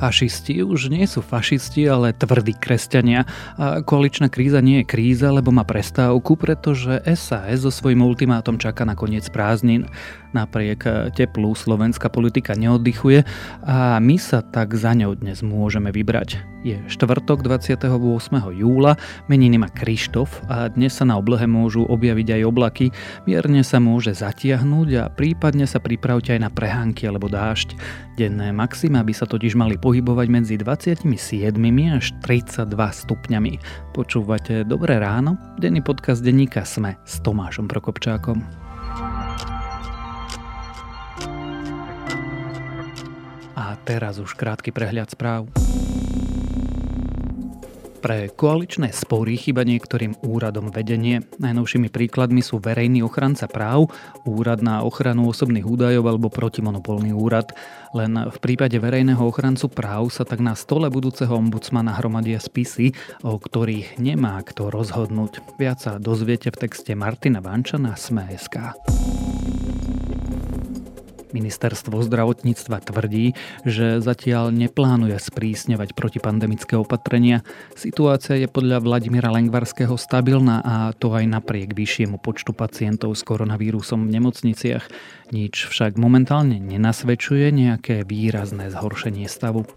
Fašisti už nie sú fašisti, ale tvrdí kresťania. A koaličná kríza nie je kríza, lebo má prestávku, pretože SAS so svojím ultimátom čaká na koniec prázdnin. Napriek teplu slovenská politika neoddychuje a my sa tak za ňou dnes môžeme vybrať. Je štvrtok 28. júla, meniny má Krištof a dnes sa na oblohe môžu objaviť aj oblaky, mierne sa môže zatiahnuť a prípadne sa pripravte aj na prehánky alebo dážď. Denné maxima by sa totiž mali pohybovať medzi 27 až 32 stupňami. Počúvate Dobré ráno? Denný podcast denníka Sme s Tomášom Prokopčákom. A teraz už krátky prehľad správ. Pre koaličné spory chyba niektorým úradom vedenie. Najnovšími príkladmi sú verejný ochranca práv, úrad na ochranu osobných údajov alebo protimonopolný úrad. Len v prípade verejného ochrancu práv sa tak na stole budúceho ombudsmana hromadia spisy, o ktorých nemá kto rozhodnúť. Viac sa dozviete v texte Martina Vanča na Sme.sk. Ministerstvo zdravotníctva tvrdí, že zatiaľ neplánuje sprísňovať protipandemické opatrenia. Situácia je podľa Vladimíra Lengvarského stabilná a to aj napriek vyššiemu počtu pacientov s koronavírusom v nemocniciach. Nič však momentálne nenasvedčuje nejaké výrazné zhoršenie stavu.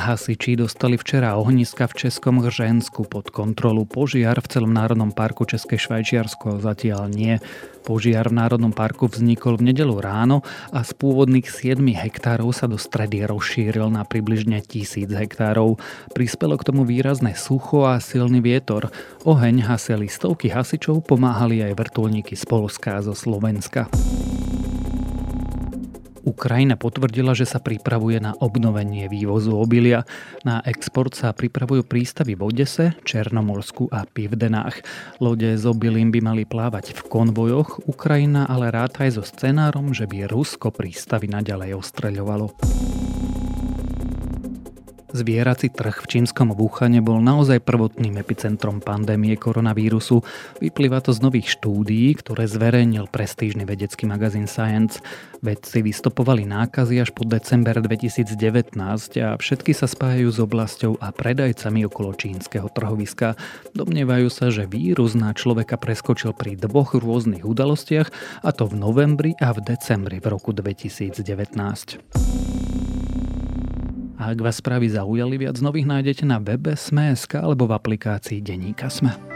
Hasiči dostali včera ohniska v Českom Hržensku pod kontrolu. Požiar v celom Národnom parku České Švajčiarsko zatiaľ nie. Požiar v Národnom parku vznikol v nedelu ráno a z pôvodných 7 hektárov sa do stredy rozšíril na približne 1000 hektárov. Prispelo k tomu výrazné sucho a silný vietor. Oheň hasili stovky hasičov, pomáhali aj vrtulníky z Polska a zo Slovenska. Ukrajina potvrdila, že sa pripravuje na obnovenie vývozu obilia. Na export sa pripravujú prístavy v Odese, Černomorsku a Pivdenách. Lode s obilím by mali plávať v konvojoch, Ukrajina ale ráta aj so scenárom, že by Rusko prístavy naďalej ostreľovalo. Zvierací trh v čínskom Wuhane bol naozaj prvotným epicentrom pandémie koronavírusu. Vyplýva to z nových štúdií, ktoré zverejnil prestížny vedecký magazín Science. Vedci vystopovali nákazy až po december 2019 a všetky sa spájajú s oblasťou a predajcami okolo čínskeho trhoviska. Domnievajú sa, že vírus na človeka preskočil pri dvoch rôznych udalostiach, a to v novembri a v decembri v roku 2019. Ak vás správy zaujali, viac nových nájdete na webe Sme.sk alebo v aplikácii Deníka Sme.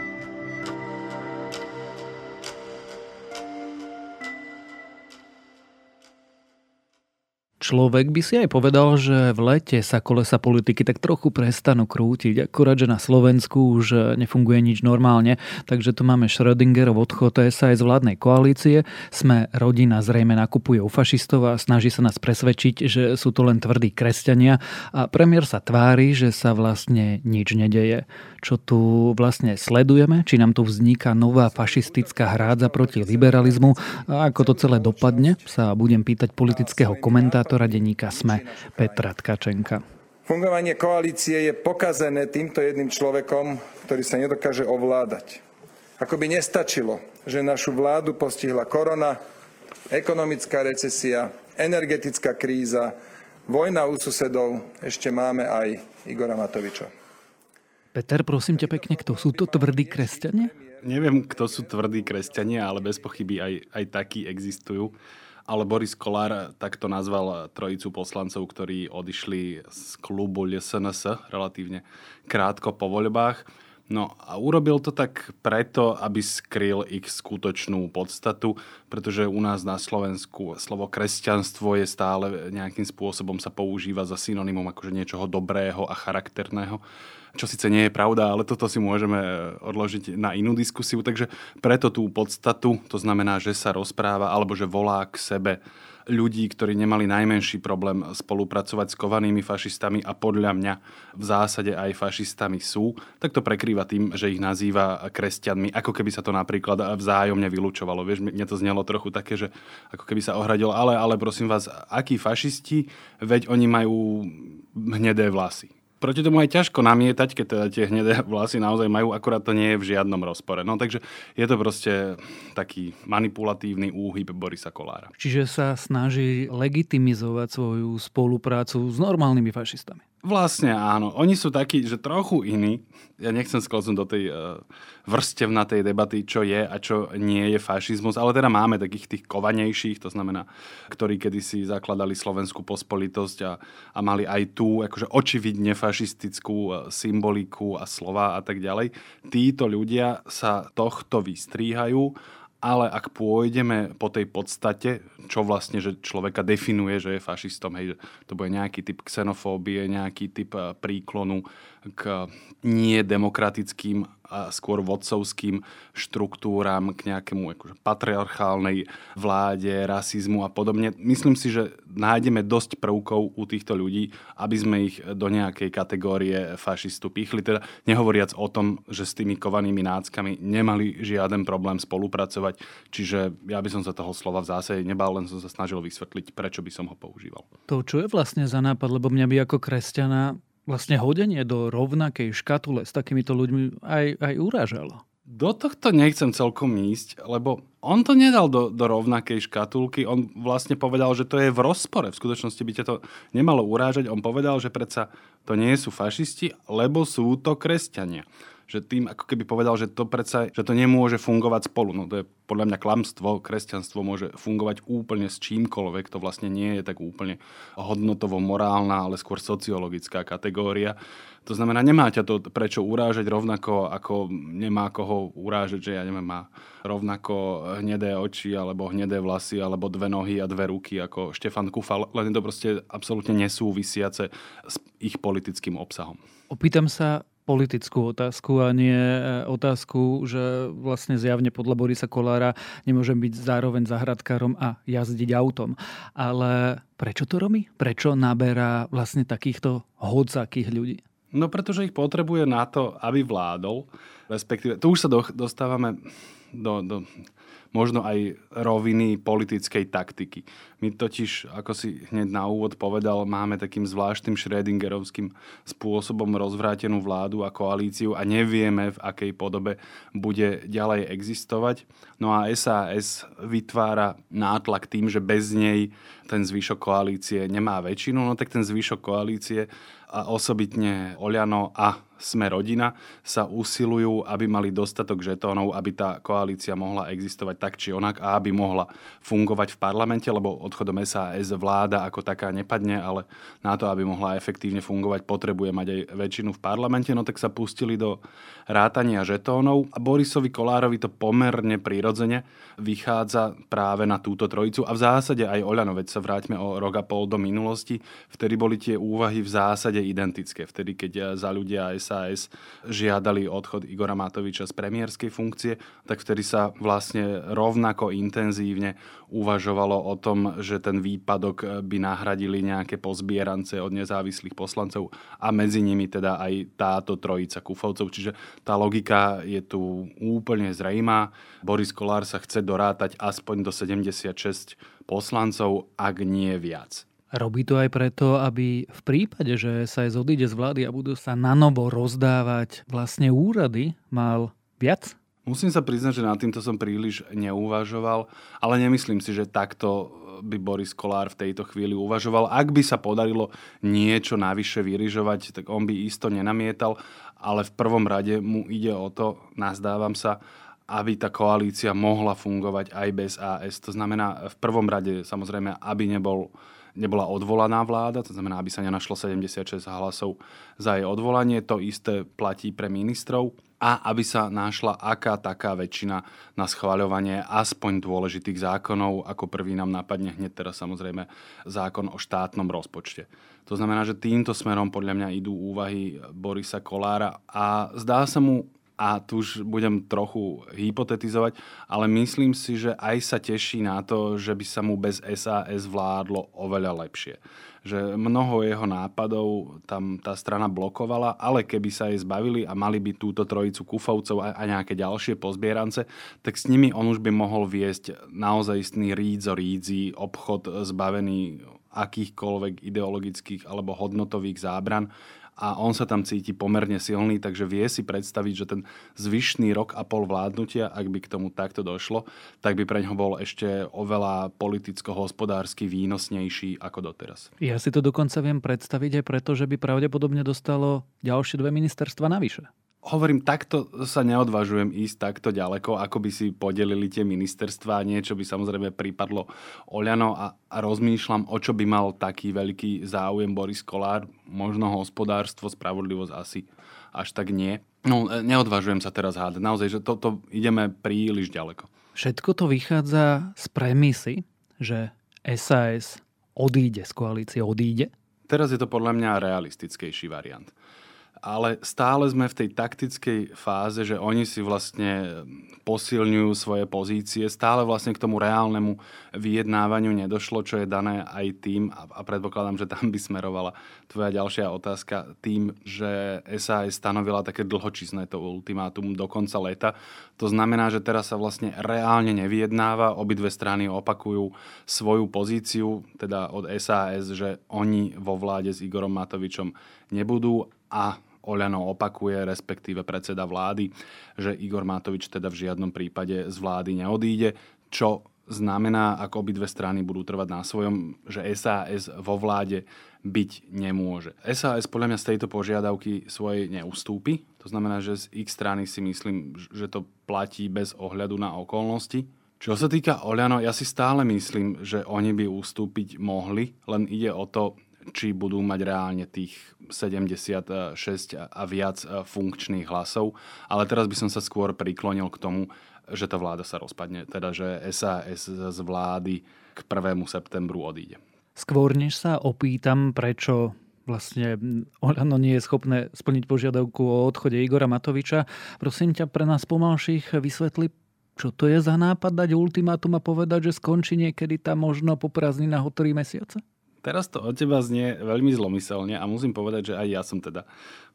Človek by si aj povedal, že v lete sa kolesa politiky tak trochu prestanú krútiť, akurát, že na Slovensku už nefunguje nič normálne, takže tu máme Schrödingerov odchod sa aj z vládnej koalície, sme rodina zrejme nakupuje u fašistov a snaží sa nás presvedčiť, že sú to len tvrdí kresťania. A premiér sa tvári, že sa vlastne nič nedeje. Čo tu vlastne sledujeme, či nám tu vzniká nová fašistická hrádza proti liberalizmu? A ako to celé dopadne, sa budem pýtať politického komentátora redaktora denníka SME Petra Tkačenka. Fungovanie koalície je pokazené týmto jedným človekom, ktorý sa nedokáže ovládať. Ako by nestačilo, že našu vládu postihla korona, ekonomická recesia, energetická kríza, vojna u susedov, ešte máme aj Igora Matoviča. Peter, prosím ťa pekne, kto sú to tvrdí kresťania? Neviem, kto sú tvrdí kresťania, ale bez pochyby aj, aj takí existujú ale Boris Kolár takto nazval trojicu poslancov, ktorí odišli z klubu SNS relatívne krátko po voľbách. No a urobil to tak preto, aby skryl ich skutočnú podstatu, pretože u nás na Slovensku slovo kresťanstvo je stále nejakým spôsobom sa používa za synonymum akože niečoho dobrého a charakterného čo síce nie je pravda, ale toto si môžeme e, odložiť na inú diskusiu. Takže preto tú podstatu, to znamená, že sa rozpráva alebo že volá k sebe ľudí, ktorí nemali najmenší problém spolupracovať s kovanými fašistami a podľa mňa v zásade aj fašistami sú, tak to prekrýva tým, že ich nazýva kresťanmi, ako keby sa to napríklad vzájomne vylúčovalo. Vieš, mne to znelo trochu také, že ako keby sa ohradilo, ale, ale prosím vás, akí fašisti, veď oni majú hnedé vlasy proti tomu aj ťažko namietať, keď teda tie hnedé vlasy naozaj majú, akurát to nie je v žiadnom rozpore. No takže je to proste taký manipulatívny úhyb Borisa Kolára. Čiže sa snaží legitimizovať svoju spoluprácu s normálnymi fašistami. Vlastne áno. Oni sú takí, že trochu iní. Ja nechcem sklznúť do tej uh, vrstevnatej debaty, čo je a čo nie je fašizmus, ale teda máme takých tých kovanejších, to znamená, ktorí kedysi zakladali slovenskú pospolitosť a, a mali aj tú akože očividne fašistickú uh, symboliku a slova a tak ďalej. Títo ľudia sa tohto vystríhajú ale ak pôjdeme po tej podstate, čo vlastne, že človeka definuje, že je fašistom, hej, to bude nejaký typ xenofóbie, nejaký typ eh, príklonu k nie-demokratickým a skôr vodcovským štruktúram, k nejakému akože, patriarchálnej vláde, rasizmu a podobne. Myslím si, že nájdeme dosť prvkov u týchto ľudí, aby sme ich do nejakej kategórie fašistu pýchli. Teda nehovoriac o tom, že s tými kovanými náckami nemali žiaden problém spolupracovať. Čiže ja by som sa toho slova v zásade nebal, len som sa snažil vysvetliť, prečo by som ho používal. To, čo je vlastne za nápad, lebo mňa by ako kresťana vlastne hodenie do rovnakej škatule s takýmito ľuďmi aj, aj urážalo. Do tohto nechcem celkom ísť, lebo on to nedal do, do rovnakej škatulky. On vlastne povedal, že to je v rozpore. V skutočnosti by ťa to nemalo urážať. On povedal, že predsa to nie sú fašisti, lebo sú to kresťania že tým ako keby povedal, že to predsa, že to nemôže fungovať spolu. No to je podľa mňa klamstvo. Kresťanstvo môže fungovať úplne s čímkoľvek. To vlastne nie je tak úplne hodnotovo morálna, ale skôr sociologická kategória. To znamená, nemá ťa to prečo urážať rovnako, ako nemá koho urážať, že ja neviem, má rovnako hnedé oči, alebo hnedé vlasy, alebo dve nohy a dve ruky ako Štefan Kufal, len je to proste absolútne nesúvisiace s ich politickým obsahom. Opýtam sa politickú otázku a nie e, otázku, že vlastne zjavne podľa Borisa Kolára nemôžem byť zároveň zahradkárom a jazdiť autom. Ale prečo to robí? Prečo naberá vlastne takýchto hodzakých ľudí? No pretože ich potrebuje na to, aby vládol. Respektíve, tu už sa dostávame do, do možno aj roviny politickej taktiky. My totiž, ako si hneď na úvod povedal, máme takým zvláštnym Schrödingerovským spôsobom rozvrátenú vládu a koalíciu a nevieme, v akej podobe bude ďalej existovať. No a SAS vytvára nátlak tým, že bez nej ten zvyšok koalície nemá väčšinu, no tak ten zvyšok koalície a osobitne Oľano a sme rodina, sa usilujú, aby mali dostatok žetónov, aby tá koalícia mohla existovať tak či onak a aby mohla fungovať v parlamente, lebo odchodom SAS vláda ako taká nepadne, ale na to, aby mohla efektívne fungovať, potrebuje mať aj väčšinu v parlamente, no tak sa pustili do rátania žetónov a Borisovi Kolárovi to pomerne prirodzene vychádza práve na túto trojicu a v zásade aj Oľano, veď sa vráťme o rok a pol do minulosti, vtedy boli tie úvahy v zásade identické. Vtedy, keď za ľudia SAS žiadali odchod Igora Matoviča z premiérskej funkcie, tak vtedy sa vlastne rovnako intenzívne uvažovalo o tom, že ten výpadok by nahradili nejaké pozbierance od nezávislých poslancov a medzi nimi teda aj táto trojica kufovcov. Čiže tá logika je tu úplne zrejmá. Boris Kolár sa chce dorátať aspoň do 76 poslancov, ak nie viac. Robí to aj preto, aby v prípade, že sa aj odíde z vlády a budú sa na novo rozdávať vlastne úrady, mal viac? Musím sa priznať, že nad týmto som príliš neuvažoval, ale nemyslím si, že takto by Boris Kolár v tejto chvíli uvažoval. Ak by sa podarilo niečo navyše vyrižovať, tak on by isto nenamietal, ale v prvom rade mu ide o to, nazdávam sa, aby tá koalícia mohla fungovať aj bez AS. To znamená v prvom rade samozrejme, aby nebol nebola odvolaná vláda, to znamená, aby sa nenašlo 76 hlasov za jej odvolanie. To isté platí pre ministrov a aby sa našla aká taká väčšina na schváľovanie aspoň dôležitých zákonov. Ako prvý nám napadne hneď teraz samozrejme zákon o štátnom rozpočte. To znamená, že týmto smerom podľa mňa idú úvahy Borisa Kolára a zdá sa mu a tu už budem trochu hypotetizovať, ale myslím si, že aj sa teší na to, že by sa mu bez SAS vládlo oveľa lepšie. Že mnoho jeho nápadov tam tá strana blokovala, ale keby sa jej zbavili a mali by túto trojicu kufovcov a, a nejaké ďalšie pozbierance, tak s nimi on už by mohol viesť naozajstný rídzo rídzi obchod zbavený akýchkoľvek ideologických alebo hodnotových zábran a on sa tam cíti pomerne silný, takže vie si predstaviť, že ten zvyšný rok a pol vládnutia, ak by k tomu takto došlo, tak by pre ňo bol ešte oveľa politicko-hospodársky výnosnejší ako doteraz. Ja si to dokonca viem predstaviť aj preto, že by pravdepodobne dostalo ďalšie dve ministerstva navyše hovorím, takto sa neodvážujem ísť takto ďaleko, ako by si podelili tie ministerstva. Niečo by samozrejme pripadlo Oľano a, a rozmýšľam, o čo by mal taký veľký záujem Boris Kolár. Možno hospodárstvo, spravodlivosť asi až tak nie. No, e, neodvážujem sa teraz hádať. Naozaj, že toto ideme príliš ďaleko. Všetko to vychádza z premisy, že SAS odíde z koalície, odíde? Teraz je to podľa mňa realistickejší variant ale stále sme v tej taktickej fáze, že oni si vlastne posilňujú svoje pozície. Stále vlastne k tomu reálnemu vyjednávaniu nedošlo, čo je dané aj tým, a predpokladám, že tam by smerovala tvoja ďalšia otázka, tým, že SAS stanovila také dlhočísne to ultimátum do konca leta. To znamená, že teraz sa vlastne reálne nevyjednáva, obidve strany opakujú svoju pozíciu, teda od SAS, že oni vo vláde s Igorom Matovičom nebudú a Oľano opakuje, respektíve predseda vlády, že Igor Matovič teda v žiadnom prípade z vlády neodíde, čo znamená, ak obidve strany budú trvať na svojom, že SAS vo vláde byť nemôže. SAS podľa mňa z tejto požiadavky svojej neustúpi. To znamená, že z ich strany si myslím, že to platí bez ohľadu na okolnosti. Čo sa týka Oľano, ja si stále myslím, že oni by ustúpiť mohli, len ide o to, či budú mať reálne tých 76 a viac e, funkčných hlasov. Ale teraz by som sa skôr priklonil k tomu, že tá vláda sa rozpadne. Teda, že SAS z vlády k 1. septembru odíde. Skôr než sa opýtam, prečo vlastne Olano nie je schopné splniť požiadavku o odchode Igora Matoviča. Prosím ťa, pre nás pomalších vysvetli, čo to je za nápad dať ultimátum a povedať, že skončí niekedy tam možno po prázdninách o 3 mesiace? Teraz to od teba znie veľmi zlomyselne a musím povedať, že aj ja som teda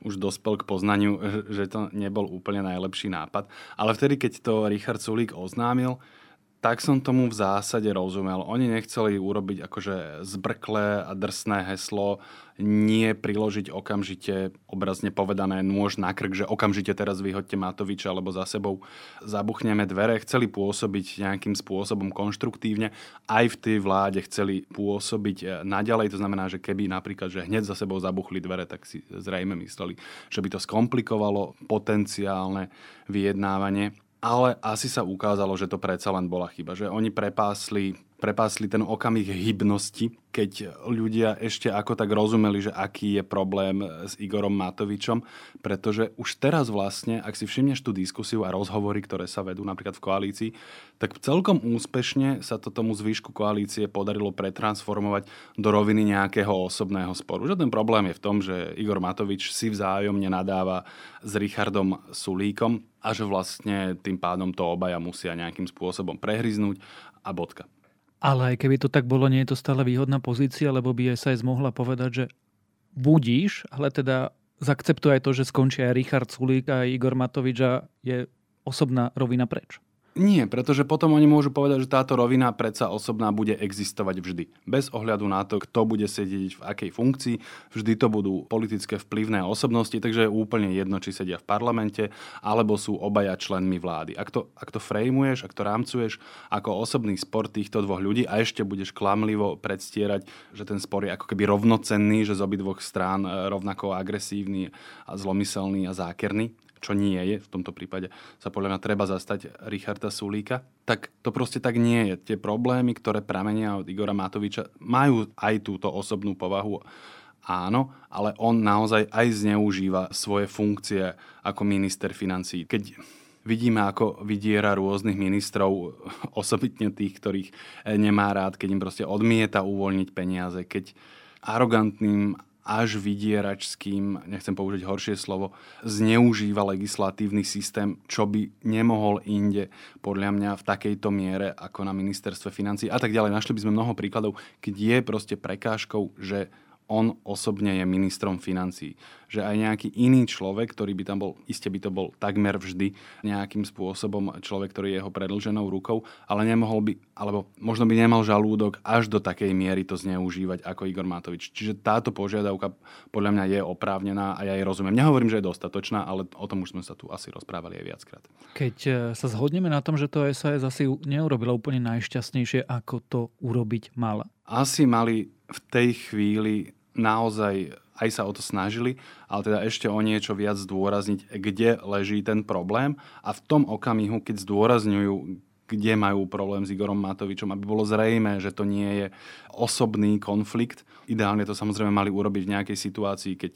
už dospel k poznaniu, že to nebol úplne najlepší nápad. Ale vtedy, keď to Richard Sulík oznámil, tak som tomu v zásade rozumel. Oni nechceli urobiť akože zbrklé a drsné heslo, nie priložiť okamžite, obrazne povedané, nôž na krk, že okamžite teraz vyhoďte Matoviča, alebo za sebou zabuchneme dvere. Chceli pôsobiť nejakým spôsobom konštruktívne. Aj v tej vláde chceli pôsobiť eh, naďalej. To znamená, že keby napríklad, že hneď za sebou zabuchli dvere, tak si zrejme mysleli, že by to skomplikovalo potenciálne vyjednávanie ale asi sa ukázalo, že to predsa len bola chyba. Že oni prepásli, prepásli ten okamih hybnosti, keď ľudia ešte ako tak rozumeli, že aký je problém s Igorom Matovičom, pretože už teraz vlastne, ak si všimneš tú diskusiu a rozhovory, ktoré sa vedú napríklad v koalícii, tak celkom úspešne sa to tomu zvyšku koalície podarilo pretransformovať do roviny nejakého osobného sporu. Že ten problém je v tom, že Igor Matovič si vzájomne nadáva s Richardom Sulíkom, a že vlastne tým pádom to obaja musia nejakým spôsobom prehryznúť a bodka. Ale aj keby to tak bolo, nie je to stále výhodná pozícia, lebo by SAS mohla povedať, že budíš, ale teda zakceptuje aj to, že skončia aj Richard Sulík a Igor Matovič a je osobná rovina preč. Nie, pretože potom oni môžu povedať, že táto rovina predsa osobná bude existovať vždy. Bez ohľadu na to, kto bude sedieť v akej funkcii, vždy to budú politické vplyvné osobnosti, takže je úplne jedno, či sedia v parlamente, alebo sú obaja členmi vlády. Ak to, ak to frejmuješ, ak to rámcuješ ako osobný spor týchto dvoch ľudí a ešte budeš klamlivo predstierať, že ten spor je ako keby rovnocenný, že z obidvoch strán e, rovnako agresívny a zlomyselný a zákerný, čo nie je, v tomto prípade sa podľa mňa treba zastať Richarda Sulíka, tak to proste tak nie je. Tie problémy, ktoré pramenia od Igora Matoviča, majú aj túto osobnú povahu, áno, ale on naozaj aj zneužíva svoje funkcie ako minister financí. Keď vidíme, ako vydiera rôznych ministrov, osobitne tých, ktorých nemá rád, keď im proste odmieta uvoľniť peniaze, keď arogantným až vydieračským, nechcem použiť horšie slovo, zneužíva legislatívny systém, čo by nemohol inde, podľa mňa v takejto miere ako na ministerstve financí a tak ďalej. Našli by sme mnoho príkladov, keď je proste prekážkou, že on osobne je ministrom financií. Že aj nejaký iný človek, ktorý by tam bol, iste by to bol takmer vždy nejakým spôsobom človek, ktorý je jeho predlženou rukou, ale nemohol by, alebo možno by nemal žalúdok až do takej miery to zneužívať ako Igor Matovič. Čiže táto požiadavka podľa mňa je oprávnená a ja jej rozumiem. Nehovorím, že je dostatočná, ale o tom už sme sa tu asi rozprávali aj viackrát. Keď e, sa zhodneme na tom, že to SAS asi neurobilo úplne najšťastnejšie, ako to urobiť mala. Asi mali v tej chvíli naozaj aj sa o to snažili, ale teda ešte o niečo viac zdôrazniť, kde leží ten problém a v tom okamihu, keď zdôrazňujú, kde majú problém s Igorom Matovičom, aby bolo zrejme, že to nie je osobný konflikt. Ideálne to samozrejme mali urobiť v nejakej situácii, keď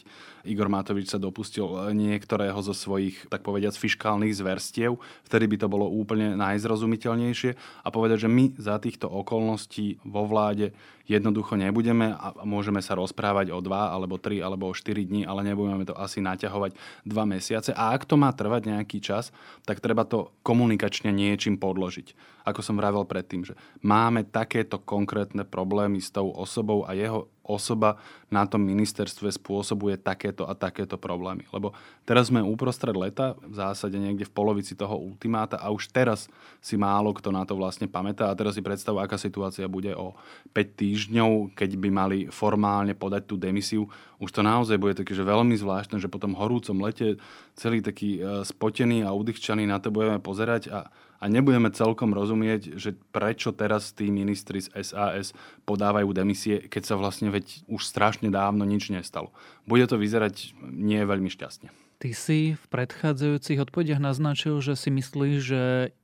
Igor Matovič sa dopustil niektorého zo svojich, tak povediať, fiškálnych zverstiev. Vtedy by to bolo úplne najzrozumiteľnejšie a povedať, že my za týchto okolností vo vláde jednoducho nebudeme a môžeme sa rozprávať o dva alebo tri alebo o štyri dní, ale nebudeme to asi naťahovať dva mesiace. A ak to má trvať nejaký čas, tak treba to komunikačne niečím podložiť. Ako som vravel predtým, že máme takéto konkrétne problémy s tou osobou a jeho osoba na tom ministerstve spôsobuje takéto a takéto problémy. Lebo teraz sme uprostred leta, v zásade niekde v polovici toho ultimáta a už teraz si málo kto na to vlastne pamätá. A teraz si predstavu, aká situácia bude o 5 týždňov, keď by mali formálne podať tú demisiu. Už to naozaj bude také, že veľmi zvláštne, že po tom horúcom lete celý taký e, spotený a udýchčaný na to budeme pozerať a a nebudeme celkom rozumieť, že prečo teraz tí ministri z SAS podávajú demisie, keď sa vlastne veď už strašne dávno nič nestalo. Bude to vyzerať nie veľmi šťastne. Ty si v predchádzajúcich odpovediach naznačil, že si myslíš, že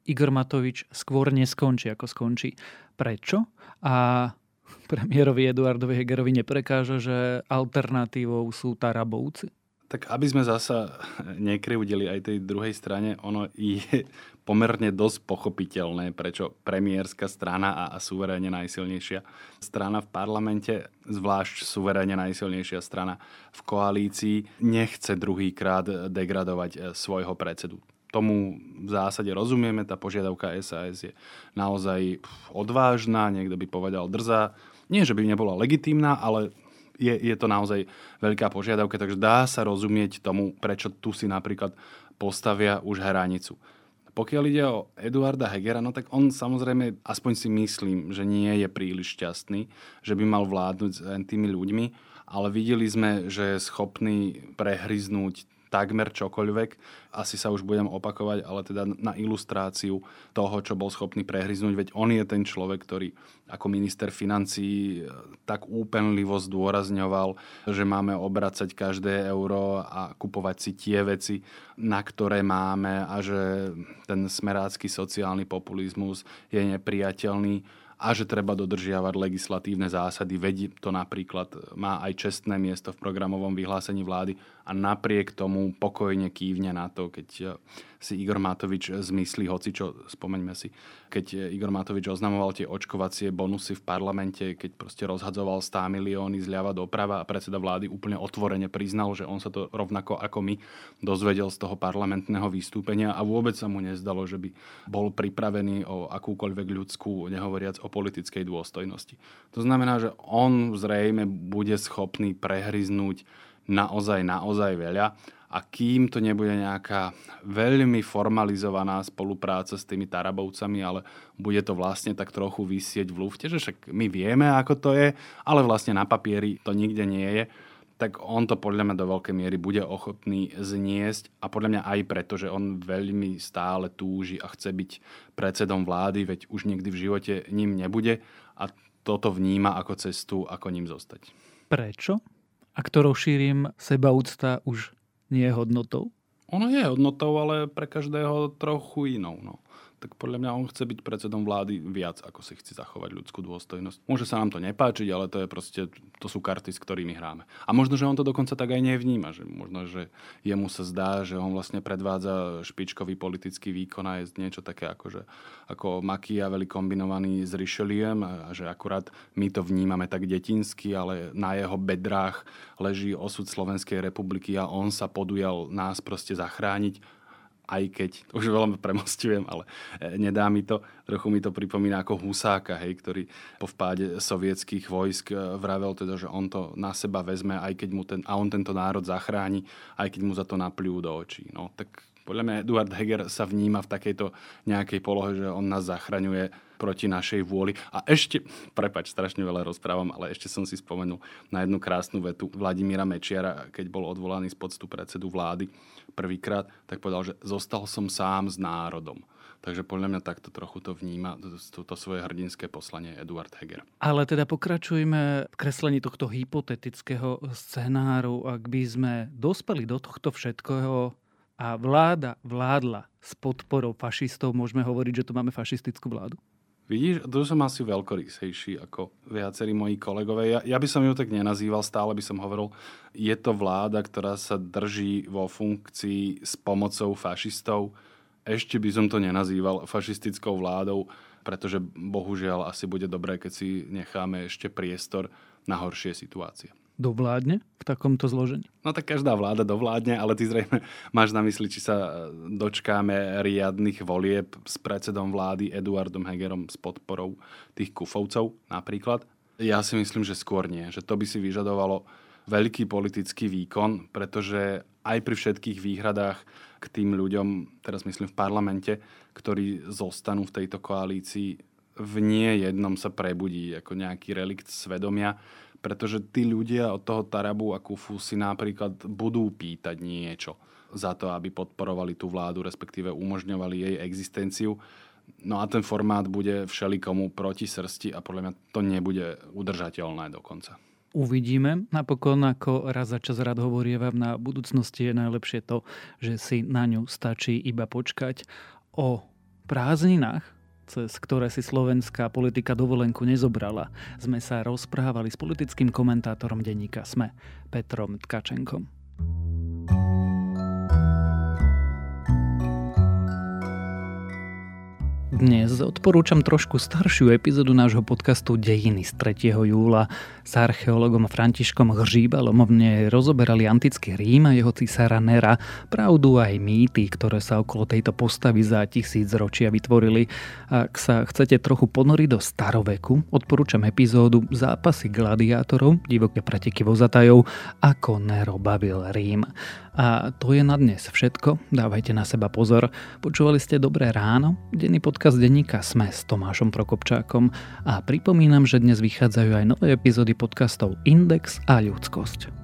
Igor Matovič skôr neskončí, ako skončí. Prečo? A premiérovi Eduardovi Hegerovi neprekáža, že alternatívou sú Tarabovci? Tak aby sme zasa nekryvdili aj tej druhej strane, ono je pomerne dosť pochopiteľné, prečo premiérska strana a, a suverénne najsilnejšia strana v parlamente, zvlášť suverénne najsilnejšia strana v koalícii, nechce druhýkrát degradovať e, svojho predsedu tomu v zásade rozumieme, tá požiadavka SAS je naozaj odvážna, niekto by povedal drzá. Nie, že by nebola legitímna, ale je, je to naozaj veľká požiadavka, takže dá sa rozumieť tomu, prečo tu si napríklad postavia už hranicu. Pokiaľ ide o Eduarda Hegera, no tak on samozrejme, aspoň si myslím, že nie je príliš šťastný, že by mal vládnuť s tými ľuďmi, ale videli sme, že je schopný prehryznúť takmer čokoľvek. Asi sa už budem opakovať, ale teda na ilustráciu toho, čo bol schopný prehryznúť, veď on je ten človek, ktorý ako minister financí e, tak úpenlivo zdôrazňoval, že máme obracať každé euro a kupovať si tie veci, na ktoré máme a že ten smerácky sociálny populizmus je nepriateľný a že treba dodržiavať legislatívne zásady. Vedí to napríklad má aj čestné miesto v programovom vyhlásení vlády a napriek tomu pokojne kývne na to, keď si Igor Matovič zmyslí, hoci čo, spomeňme si, keď Igor Matovič oznamoval tie očkovacie bonusy v parlamente, keď proste rozhadzoval 100 milióny zľava doprava a predseda vlády úplne otvorene priznal, že on sa to rovnako ako my dozvedel z toho parlamentného vystúpenia a vôbec sa mu nezdalo, že by bol pripravený o akúkoľvek ľudskú, nehovoriac o politickej dôstojnosti. To znamená, že on zrejme bude schopný prehryznúť naozaj, naozaj veľa a kým to nebude nejaká veľmi formalizovaná spolupráca s tými Tarabovcami, ale bude to vlastne tak trochu vysieť v lufte, že však my vieme, ako to je, ale vlastne na papieri to nikde nie je, tak on to podľa mňa do veľkej miery bude ochotný zniesť a podľa mňa aj preto, že on veľmi stále túži a chce byť predsedom vlády, veď už nikdy v živote ním nebude a toto vníma ako cestu, ako ním zostať. Prečo? Ak to rozšírim, sebaúcta už nie je hodnotou? Ono je hodnotou, ale pre každého trochu inou. No tak podľa mňa on chce byť predsedom vlády viac, ako si chce zachovať ľudskú dôstojnosť. Môže sa nám to nepáčiť, ale to je proste, to sú karty, s ktorými hráme. A možno, že on to dokonca tak aj nevníma, že možno, že jemu sa zdá, že on vlastne predvádza špičkový politický výkon a je niečo také ako, že, ako Machiavelli kombinovaný s Richeliem a že akurát my to vnímame tak detinsky, ale na jeho bedrách leží osud Slovenskej republiky a on sa podujal nás proste zachrániť aj keď, už veľmi premostujem, ale e, nedá mi to, trochu mi to pripomína ako Husáka, hej, ktorý po vpáde sovietských vojsk e, vravel teda, že on to na seba vezme, aj keď mu ten, a on tento národ zachráni, aj keď mu za to napliú do očí. No, tak podľa mňa Eduard Heger sa vníma v takejto nejakej polohe, že on nás zachraňuje proti našej vôli. A ešte, prepač, strašne veľa rozprávam, ale ešte som si spomenul na jednu krásnu vetu Vladimíra Mečiara, keď bol odvolaný z poctu predsedu vlády prvýkrát, tak povedal, že zostal som sám s národom. Takže podľa mňa takto trochu to vníma, toto svoje hrdinské poslanie Eduard Heger. Ale teda pokračujme v kreslení tohto hypotetického scenáru. Ak by sme dospeli do tohto všetkého, a vláda vládla s podporou fašistov, môžeme hovoriť, že tu máme fašistickú vládu? Vidíš, tu som asi veľkorysejší ako viacerí moji kolegovia. Ja, ja by som ju tak nenazýval, stále by som hovoril, je to vláda, ktorá sa drží vo funkcii s pomocou fašistov. Ešte by som to nenazýval fašistickou vládou, pretože bohužiaľ asi bude dobré, keď si necháme ešte priestor na horšie situácie dovládne v takomto zložení? No tak každá vláda dovládne, ale ty zrejme máš na mysli, či sa dočkáme riadnych volieb s predsedom vlády Eduardom Hegerom s podporou tých kufovcov napríklad. Ja si myslím, že skôr nie. Že to by si vyžadovalo veľký politický výkon, pretože aj pri všetkých výhradách k tým ľuďom, teraz myslím v parlamente, ktorí zostanú v tejto koalícii, v nie jednom sa prebudí ako nejaký relikt svedomia pretože tí ľudia od toho Tarabu a Kufu si napríklad budú pýtať niečo za to, aby podporovali tú vládu, respektíve umožňovali jej existenciu. No a ten formát bude všelikomu proti srsti a podľa mňa to nebude udržateľné dokonca. Uvidíme. Napokon, ako raz za čas rád hovorievam, na budúcnosti je najlepšie to, že si na ňu stačí iba počkať. O prázdninách cez ktoré si slovenská politika dovolenku nezobrala, sme sa rozprávali s politickým komentátorom denníka SME, Petrom Tkačenkom. Dnes odporúčam trošku staršiu epizódu nášho podcastu Dejiny z 3. júla. S archeologom Františkom Hržíbalom v nej rozoberali antický Rím a jeho cisára Nera, pravdu aj mýty, ktoré sa okolo tejto postavy za tisíc ročia vytvorili. Ak sa chcete trochu ponoriť do staroveku, odporúčam epizódu Zápasy gladiátorov, divoké preteky vozatajov, ako Nero bavil Rím. A to je na dnes všetko. Dávajte na seba pozor. Počúvali ste Dobré ráno? Denný podcast denníka Sme s Tomášom Prokopčákom. A pripomínam, že dnes vychádzajú aj nové epizódy podcastov Index a Ľudskosť.